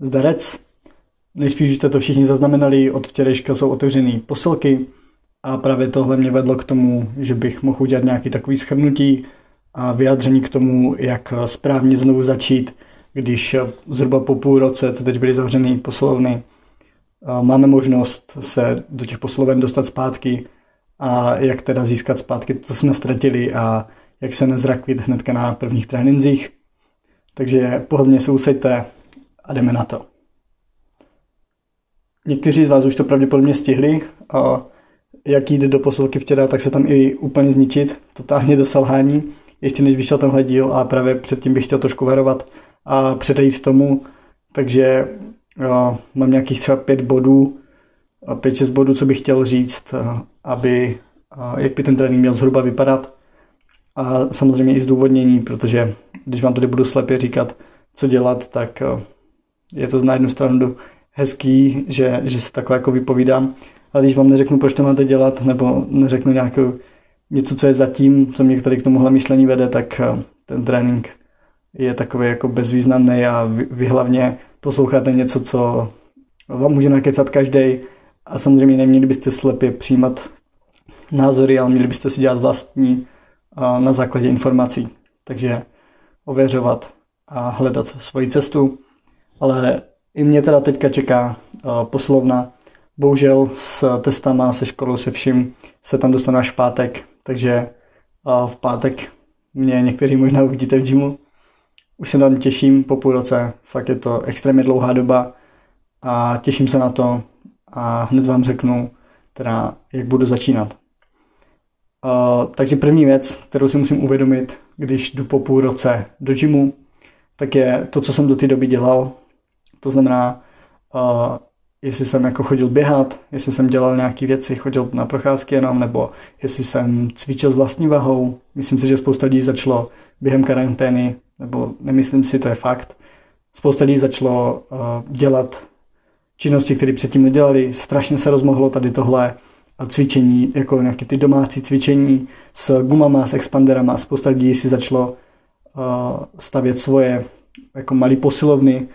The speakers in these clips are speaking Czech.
zdarec. Nejspíš jste to všichni zaznamenali, od včerejška jsou otevřený posilky a právě tohle mě vedlo k tomu, že bych mohl udělat nějaký takový schrnutí a vyjádření k tomu, jak správně znovu začít, když zhruba po půl roce, co teď byly zavřený posilovny, máme možnost se do těch posiloven dostat zpátky a jak teda získat zpátky to, co jsme ztratili a jak se nezrakvit hnedka na prvních trénincích. Takže pohodlně se usaďte a jdeme na to. Někteří z vás už to pravděpodobně stihli. A jak jít do posilky včera, tak se tam i úplně zničit, totálně do selhání, ještě než vyšel tenhle díl a právě předtím bych chtěl trošku varovat a předejít tomu, takže jo, mám nějakých třeba pět bodů, pět, šest bodů, co bych chtěl říct, aby, jak by ten trénink měl zhruba vypadat a samozřejmě i zdůvodnění, protože když vám tady budu slepě říkat, co dělat, tak je to na jednu stranu hezký, že, že se takhle jako vypovídám, ale když vám neřeknu, proč to máte dělat, nebo neřeknu nějakou něco, co je zatím, co mě tady k tomuhle myšlení vede, tak eh, ten trénink je takový jako bezvýznamný a vy, vy hlavně posloucháte něco, co vám může nakecat každý a samozřejmě neměli byste slepě přijímat názory, ale měli byste si dělat vlastní eh, na základě informací. Takže ověřovat a hledat svoji cestu. Ale i mě teda teďka čeká eh, poslovna. Bohužel s testama, se školou, se vším se tam dostanu až v pátek, takže eh, v pátek mě někteří možná uvidíte v gymu. Už se tam těším po půl roce, fakt je to extrémně dlouhá doba a těším se na to a hned vám řeknu, teda, jak budu začínat. Uh, takže první věc, kterou si musím uvědomit, když jdu po půl roce do gymu, tak je to, co jsem do té doby dělal, to znamená, uh, jestli jsem jako chodil běhat, jestli jsem dělal nějaké věci, chodil na procházky jenom, nebo jestli jsem cvičil s vlastní vahou. Myslím si, že spousta lidí začalo během karantény, nebo nemyslím si, to je fakt. Spousta lidí začalo uh, dělat činnosti, které předtím nedělali. Strašně se rozmohlo tady tohle cvičení, jako nějaké ty domácí cvičení s gumama, s expanderama. Spousta lidí si začalo uh, stavět svoje jako malé posilovny,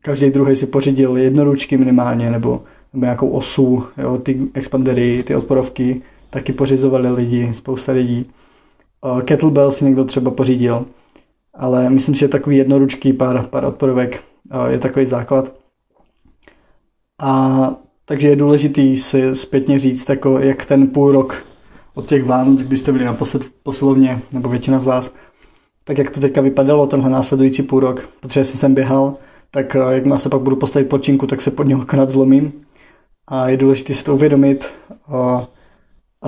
každý druhý si pořídil jednoručky minimálně, nebo, nebo nějakou osu, jo, ty expandery, ty odporovky, taky pořizovali lidi, spousta lidí. Kettlebell si někdo třeba pořídil, ale myslím si, že takový jednoručky, pár, pár odporovek je takový základ. A takže je důležitý si zpětně říct, jako jak ten půl rok od těch Vánoc, kdy jste byli naposled v posilovně, nebo většina z vás, tak jak to teďka vypadalo tenhle následující půl rok, protože jsem běhal, tak eh, jak se pak budu postavit počinku, tak se pod něho akorát zlomím. A je důležité si to uvědomit a,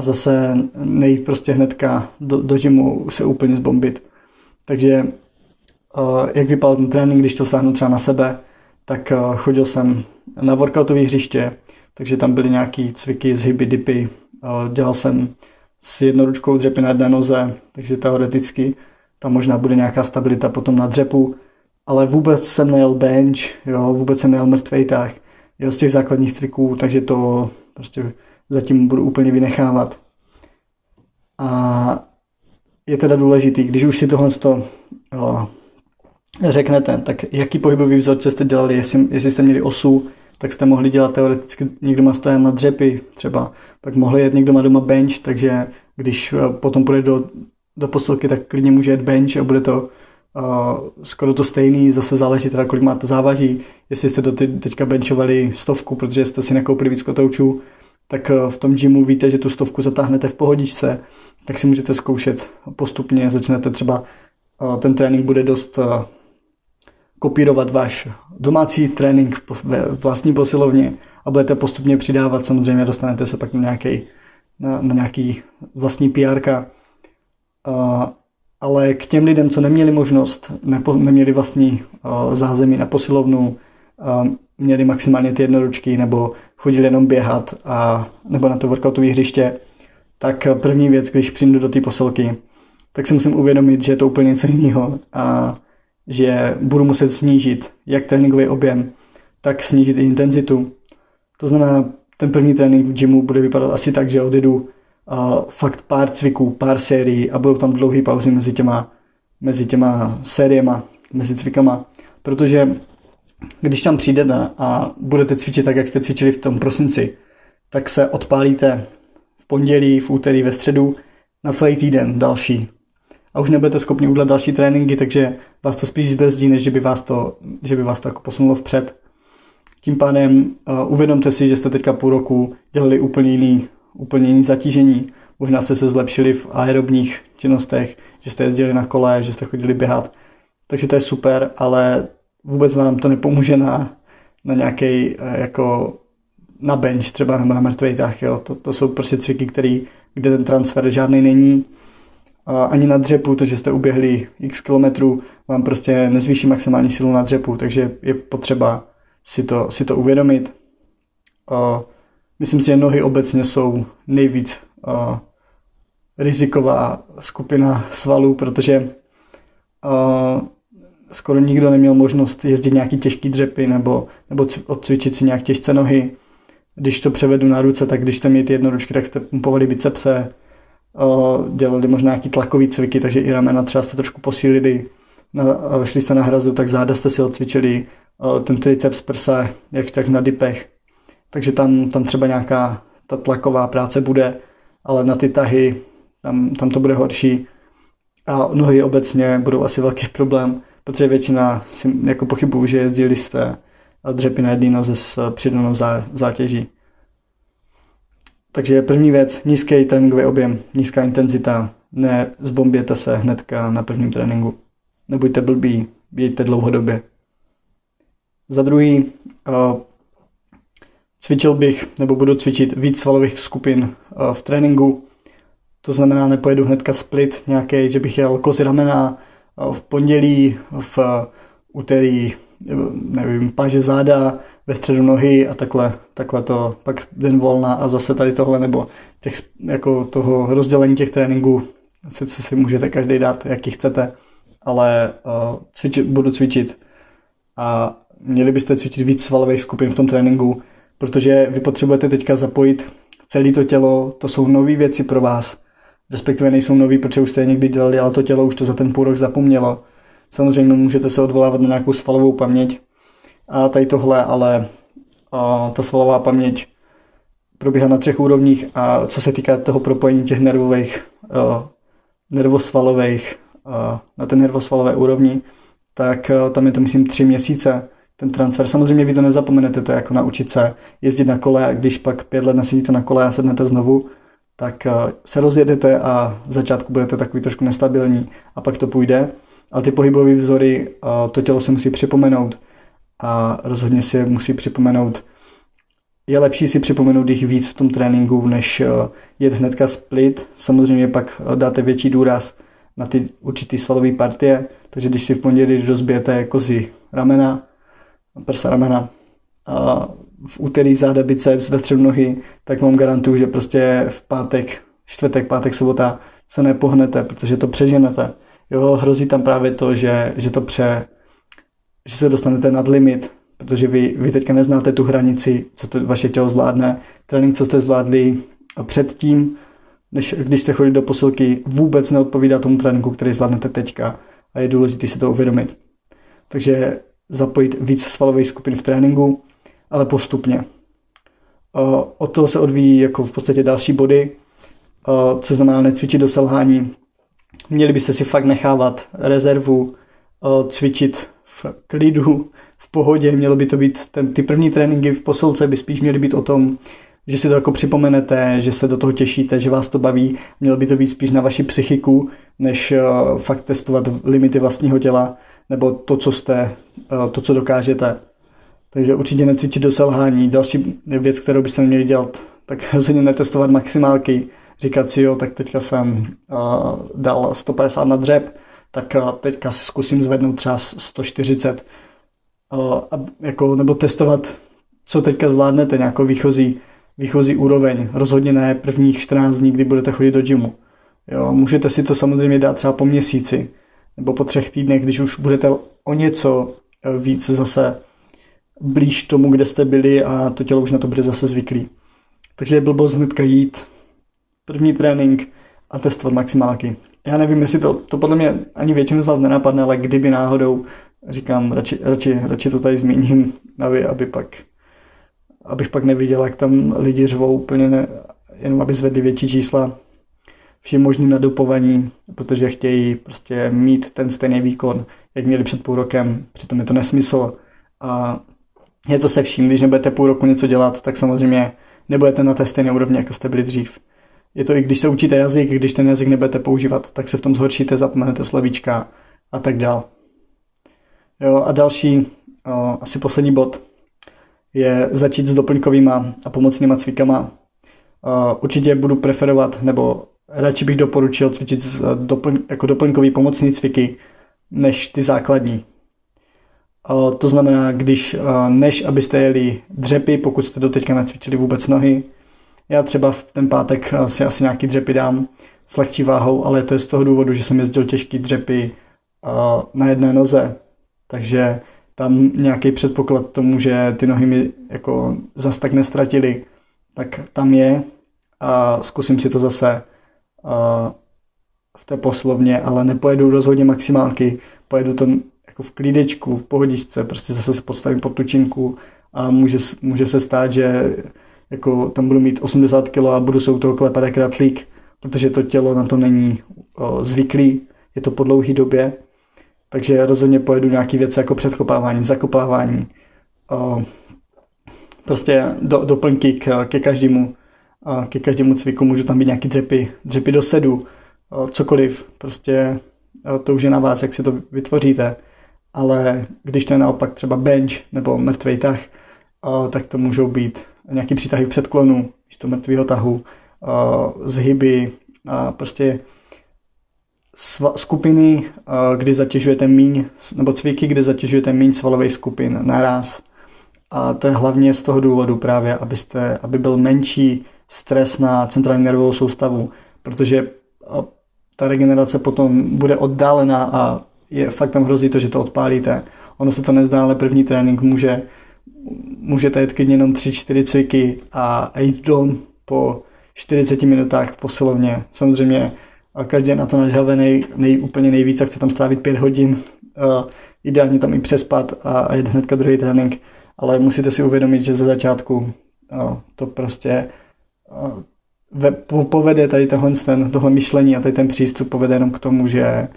zase nejít prostě hnedka do, do gymu se úplně zbombit. Takže jak vypadal ten trénink, když to stáhnu třeba na sebe, tak chodil jsem na workoutové hřiště, takže tam byly nějaký cviky z hyby, dipy, dělal jsem s jednoručkou dřepy na jedné noze, takže teoreticky tam možná bude nějaká stabilita potom na dřepu, ale vůbec jsem nejel bench, jo, vůbec jsem nejel mrtvej tah, jel z těch základních cviků, takže to prostě zatím budu úplně vynechávat. A je teda důležitý, když už si tohle to, jo, řeknete, tak jaký pohybový vzorce jste dělali, jestli, jestli jste měli osu, tak jste mohli dělat teoreticky, někdo má stojan na dřepy třeba, pak mohli jet někdo má doma bench, takže když eh, potom půjde do, do posilky, tak klidně může jet bench a bude to uh, skoro to stejný, zase záleží teda, kolik máte závaží, jestli jste do teďka benchovali stovku, protože jste si nakoupili víc kotoučů, tak uh, v tom gymu víte, že tu stovku zatáhnete v pohodičce, tak si můžete zkoušet postupně, začnete třeba, uh, ten trénink bude dost uh, kopírovat váš domácí trénink ve vlastní posilovně a budete postupně přidávat, samozřejmě dostanete se pak na nějaký, na, na nějaký vlastní PR. Ale k těm lidem, co neměli možnost, nepo, neměli vlastní zázemí na posilovnu, měli maximálně ty jednoručky nebo chodili jenom běhat a, nebo na to workoutové hřiště, tak první věc, když přijdu do té posilky, tak si musím uvědomit, že je to úplně něco jiného a že budu muset snížit jak tréninkový objem, tak snížit i intenzitu. To znamená, ten první trénink v gymu bude vypadat asi tak, že odjedu uh, fakt pár cviků, pár sérií a budou tam dlouhé pauzy mezi těma, mezi těma sériema, mezi cvikama, protože když tam přijdete a budete cvičit tak, jak jste cvičili v tom prosinci, tak se odpálíte v pondělí, v úterý, ve středu na celý týden další. A už nebudete schopni udělat další tréninky, takže vás to spíš zbrzdí, než že by vás to, že by vás to jako posunulo vpřed. Tím pádem uh, uvědomte si, že jste teďka půl roku dělali úplně jiný, úplně jiný zatížení. Možná jste se zlepšili v aerobních činnostech, že jste jezdili na kole, že jste chodili běhat. Takže to je super, ale vůbec vám to nepomůže na, na nějaký uh, jako na bench třeba nebo na mrtvejtách. Jo. To, to jsou prostě cviky, který, kde ten transfer žádný není. A ani na dřepu, to, že jste uběhli x kilometrů, vám prostě nezvýší maximální sílu na dřepu, takže je potřeba si to, si to uvědomit. A myslím si, že nohy obecně jsou nejvíc a, riziková skupina svalů, protože a, skoro nikdo neměl možnost jezdit nějaký těžký dřepy nebo, nebo odcvičit si nějak těžce nohy. Když to převedu na ruce, tak když jste měli ty jednoručky, tak jste pumpovali bicepse, dělali možná nějaký tlakový cviky, takže i ramena třeba jste trošku posílili, šli jste na hrazu, tak záda jste si odcvičili, ten triceps prsa, jak tak na dipech. Takže tam, tam třeba nějaká ta tlaková práce bude, ale na ty tahy tam, tam to bude horší. A nohy obecně budou asi velký problém, protože většina si jako pochybuju, že jezdili jste dřepy na jedné noze s přidanou zátěží. Takže první věc, nízký tréninkový objem, nízká intenzita, ne se hnedka na prvním tréninku. Nebuďte blbí, jeďte dlouhodobě. Za druhý, uh, cvičil bych, nebo budu cvičit víc svalových skupin uh, v tréninku. To znamená, nepojedu hnedka split nějaký, že bych jel kozy ramena uh, v pondělí, v úterý, nevím, páže záda, ve středu nohy a takhle, takhle to, pak den volna a zase tady tohle, nebo těch, jako toho rozdělení těch tréninků, co si můžete každý dát, jaký chcete, ale uh, budu cvičit a měli byste cvičit víc svalových skupin v tom tréninku, protože vy potřebujete teďka zapojit celé to tělo, to jsou nové věci pro vás, respektive nejsou nový, protože už jste je někdy dělali, ale to tělo už to za ten půl rok zapomnělo. Samozřejmě můžete se odvolávat na nějakou svalovou paměť, a tady tohle, ale a ta svalová paměť probíhá na třech úrovních. A co se týká toho propojení těch nervových, uh, nervosvalových uh, na ten nervosvalové úrovni, tak tam je to myslím tři měsíce ten transfer. Samozřejmě vy to nezapomenete, to je jako naučit se jezdit na kole a když pak pět let nasedíte na kole a sednete znovu, tak se rozjedete a v začátku budete takový trošku nestabilní a pak to půjde. Ale ty pohybové vzory, to tělo se musí připomenout a rozhodně si musí připomenout, je lepší si připomenout jich víc v tom tréninku, než eh, jet hnedka split. Samozřejmě pak eh, dáte větší důraz na ty určitý svalové partie, takže když si v pondělí rozbijete kozy ramena, prsa ramena, a v úterý záda biceps, ve středu nohy, tak vám garantuju, že prostě v pátek, čtvrtek, pátek, sobota se nepohnete, protože to přeženete. Jo, hrozí tam právě to, že, že to pře, že se dostanete nad limit, protože vy, vy teďka neznáte tu hranici, co to vaše tělo zvládne. Trénink, co jste zvládli předtím, než když jste chodili do posilky, vůbec neodpovídá tomu tréninku, který zvládnete teďka a je důležité si to uvědomit. Takže zapojit víc svalových skupin v tréninku, ale postupně. Od toho se odvíjí jako v podstatě další body, co znamená necvičit do selhání. Měli byste si fakt nechávat rezervu, cvičit v klidu, v pohodě. Mělo by to být, ten, ty první tréninky v posilce by spíš měly být o tom, že si to jako připomenete, že se do toho těšíte, že vás to baví. Mělo by to být spíš na vaši psychiku, než uh, fakt testovat limity vlastního těla, nebo to, co jste, uh, to, co dokážete. Takže určitě necvičit do selhání. Další věc, kterou byste měli dělat, tak rozhodně netestovat maximálky. Říkat si, jo, tak teďka jsem uh, dal 150 na dřep, tak eh, teďka si zkusím zvednout třeba 140 eh, a jako, nebo testovat, co teďka zvládnete, nějakou výchozí, výchozí úroveň. Rozhodně ne prvních 14 dní, kdy budete chodit do gymu. Jo, můžete si to samozřejmě dát třeba po měsíci nebo po třech týdnech, když už budete o něco eh, víc zase blíž tomu, kde jste byli a to tělo už na to bude zase zvyklý. Takže je blbost hnedka jít, první trénink a testovat maximálky já nevím, jestli to, to podle mě ani většinu z vás nenapadne, ale kdyby náhodou říkám, radši, radši, radši to tady zmíním, aby, aby pak, abych pak neviděl, jak tam lidi řvou úplně, ne, jenom aby zvedli větší čísla všem možným nadupovaní, protože chtějí prostě mít ten stejný výkon, jak měli před půl rokem, přitom je to nesmysl. A je to se vším, když nebudete půl roku něco dělat, tak samozřejmě nebudete na té stejné úrovni, jako jste byli dřív. Je to i když se učíte jazyk, když ten jazyk nebudete používat, tak se v tom zhoršíte, zapomenete slovíčka a tak dál. Jo, a další, o, asi poslední bod, je začít s doplňkovýma a pomocnýma cvikama. O, určitě budu preferovat, nebo radši bych doporučil cvičit doplň, jako doplňkový pomocný cviky, než ty základní. O, to znamená, když než abyste jeli dřepy, pokud jste doteďka necvičili vůbec nohy, já třeba v ten pátek si asi nějaký dřepy dám s lehčí váhou, ale to je z toho důvodu, že jsem jezdil těžký dřepy na jedné noze, takže tam nějaký předpoklad tomu, že ty nohy mi jako zas tak nestratily, tak tam je a zkusím si to zase v té poslovně, ale nepojedu rozhodně maximálky, pojedu to jako v klídečku, v pohodičce, prostě zase se podstavím pod tučinku a může, může se stát, že jako tam budu mít 80 kg a budu se u toho klepat jak ratlík, protože to tělo na to není zvyklý, je to po dlouhé době, takže rozhodně pojedu nějaký věci jako předkopávání, zakopávání, o, prostě do, doplňky k, ke každému ke každému cviku. Můžu tam být nějaký dřepy, dřepy do sedu, cokoliv, prostě to už je na vás, jak si to vytvoříte, ale když to je naopak třeba bench nebo mrtvý tah, tak to můžou být nějaký přitahy v předklonu, místo mrtvého tahu, zhyby, prostě skupiny, kdy zatěžujete míň, nebo cviky, kde zatěžujete míň svalových skupin naraz. A to je hlavně z toho důvodu právě, abyste, aby byl menší stres na centrální nervovou soustavu, protože ta regenerace potom bude oddálená a je fakt tam hrozí to, že to odpálíte. Ono se to nezdá, ale první trénink může, můžete jít klidně jenom 3-4 cviky a jít dom po 40 minutách v posilovně. Samozřejmě a každý je na to nažhavený nej, úplně nejvíc a chce tam strávit 5 hodin, uh, ideálně tam i přespat a, a jít hnedka druhý trénink, ale musíte si uvědomit, že ze začátku uh, to prostě ve, povede tady tohle, ten, tohle myšlení a tady ten přístup povede jenom k tomu, že,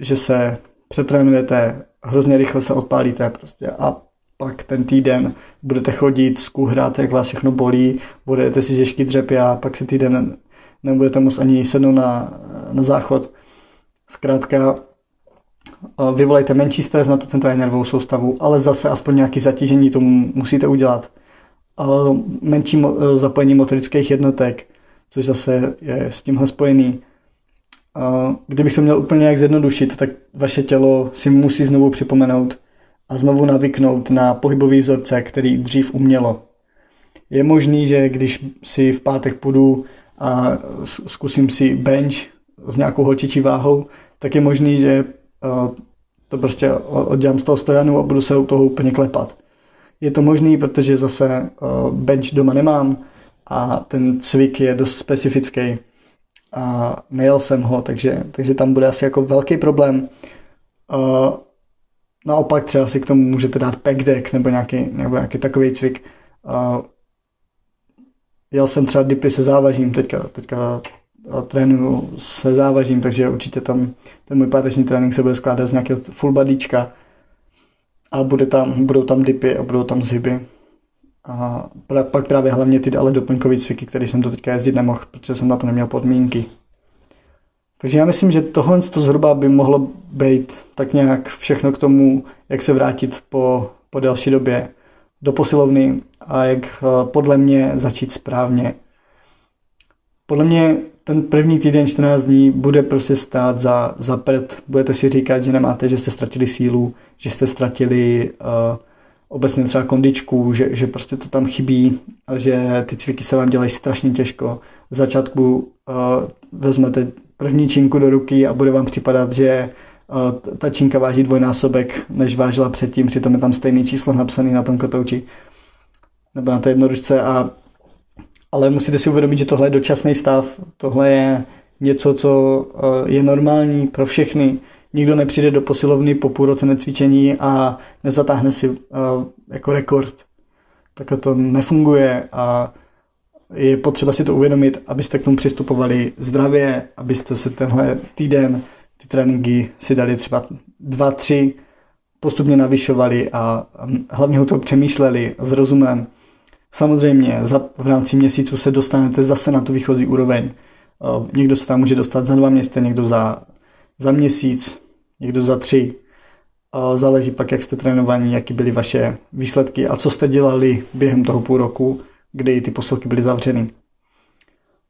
že se přetrénujete, hrozně rychle se odpálíte prostě. A pak ten týden budete chodit, skuhrat, jak vás všechno bolí, budete si těžký dřepy a pak si týden nebudete moc ani sednout na, na záchod. Zkrátka, vyvolejte menší stres na tu centrální nervovou soustavu, ale zase aspoň nějaký zatížení tomu musíte udělat menší zapojení motorických jednotek, což zase je s tímhle spojený. Kdybych to měl úplně jak zjednodušit, tak vaše tělo si musí znovu připomenout a znovu navyknout na pohybový vzorce, který dřív umělo. Je možný, že když si v pátek půjdu a zkusím si bench s nějakou holčičí váhou, tak je možný, že to prostě oddělám z toho stojanu a budu se u toho úplně klepat. Je to možný, protože zase uh, bench doma nemám a ten cvik je dost specifický a nejel jsem ho, takže, takže tam bude asi jako velký problém. Uh, naopak třeba si k tomu můžete dát pack deck nebo nějaký, nebo nějaký takový cvik. Jel jsem třeba dipy se závažím, teďka, teďka trénuju se závažím, takže určitě tam ten můj páteční trénink se bude skládat z nějakého full bodyčka a bude tam, budou tam dipy a budou tam zhyby. A pak právě hlavně ty ale doplňkové cviky, které jsem to teďka jezdit nemohl, protože jsem na to neměl podmínky. Takže já myslím, že tohle to zhruba by mohlo být tak nějak všechno k tomu, jak se vrátit po, po delší době do posilovny a jak eh, podle mě začít správně. Podle mě ten první týden 14 dní bude prostě stát za, za prd. Budete si říkat, že nemáte, že jste ztratili sílu, že jste ztratili uh, obecně třeba kondičku, že, že prostě to tam chybí, a že ty cviky se vám dělají strašně těžko. V začátku uh, vezmete první činku do ruky a bude vám připadat, že ta činka váží dvojnásobek, než vážila předtím, přitom je tam stejný číslo napsaný na tom kotouči. Nebo na té jednodušce a ale musíte si uvědomit, že tohle je dočasný stav, tohle je něco, co eh, je normální pro všechny, Nikdo nepřijde do posilovny po půl roce necvičení a nezatáhne si uh, jako rekord. Tak to nefunguje a je potřeba si to uvědomit, abyste k tomu přistupovali zdravě, abyste se tenhle týden ty tréninky si dali třeba dva, tři, postupně navyšovali a hlavně o to přemýšleli s rozumem. Samozřejmě za, v rámci měsíců se dostanete zase na tu výchozí úroveň. Někdo se tam může dostat za dva měsíce, někdo za, za měsíc, někdo za tři. Záleží pak, jak jste trénovaní, jaký byly vaše výsledky a co jste dělali během toho půl roku, kdy ty posilky byly zavřeny.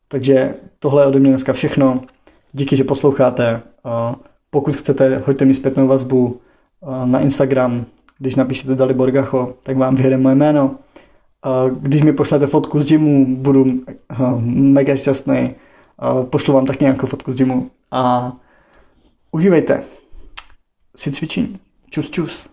Takže tohle je ode mě dneska všechno. Díky, že posloucháte. Pokud chcete, hoďte mi zpětnou vazbu na Instagram, když napíšete Dalibor Gacho, tak vám vyjede moje jméno. Když mi pošlete fotku z gymu, budu mega šťastný. Pošlu vám tak nějakou fotku z gymu. A užívejte si cvičení. Čus, čus.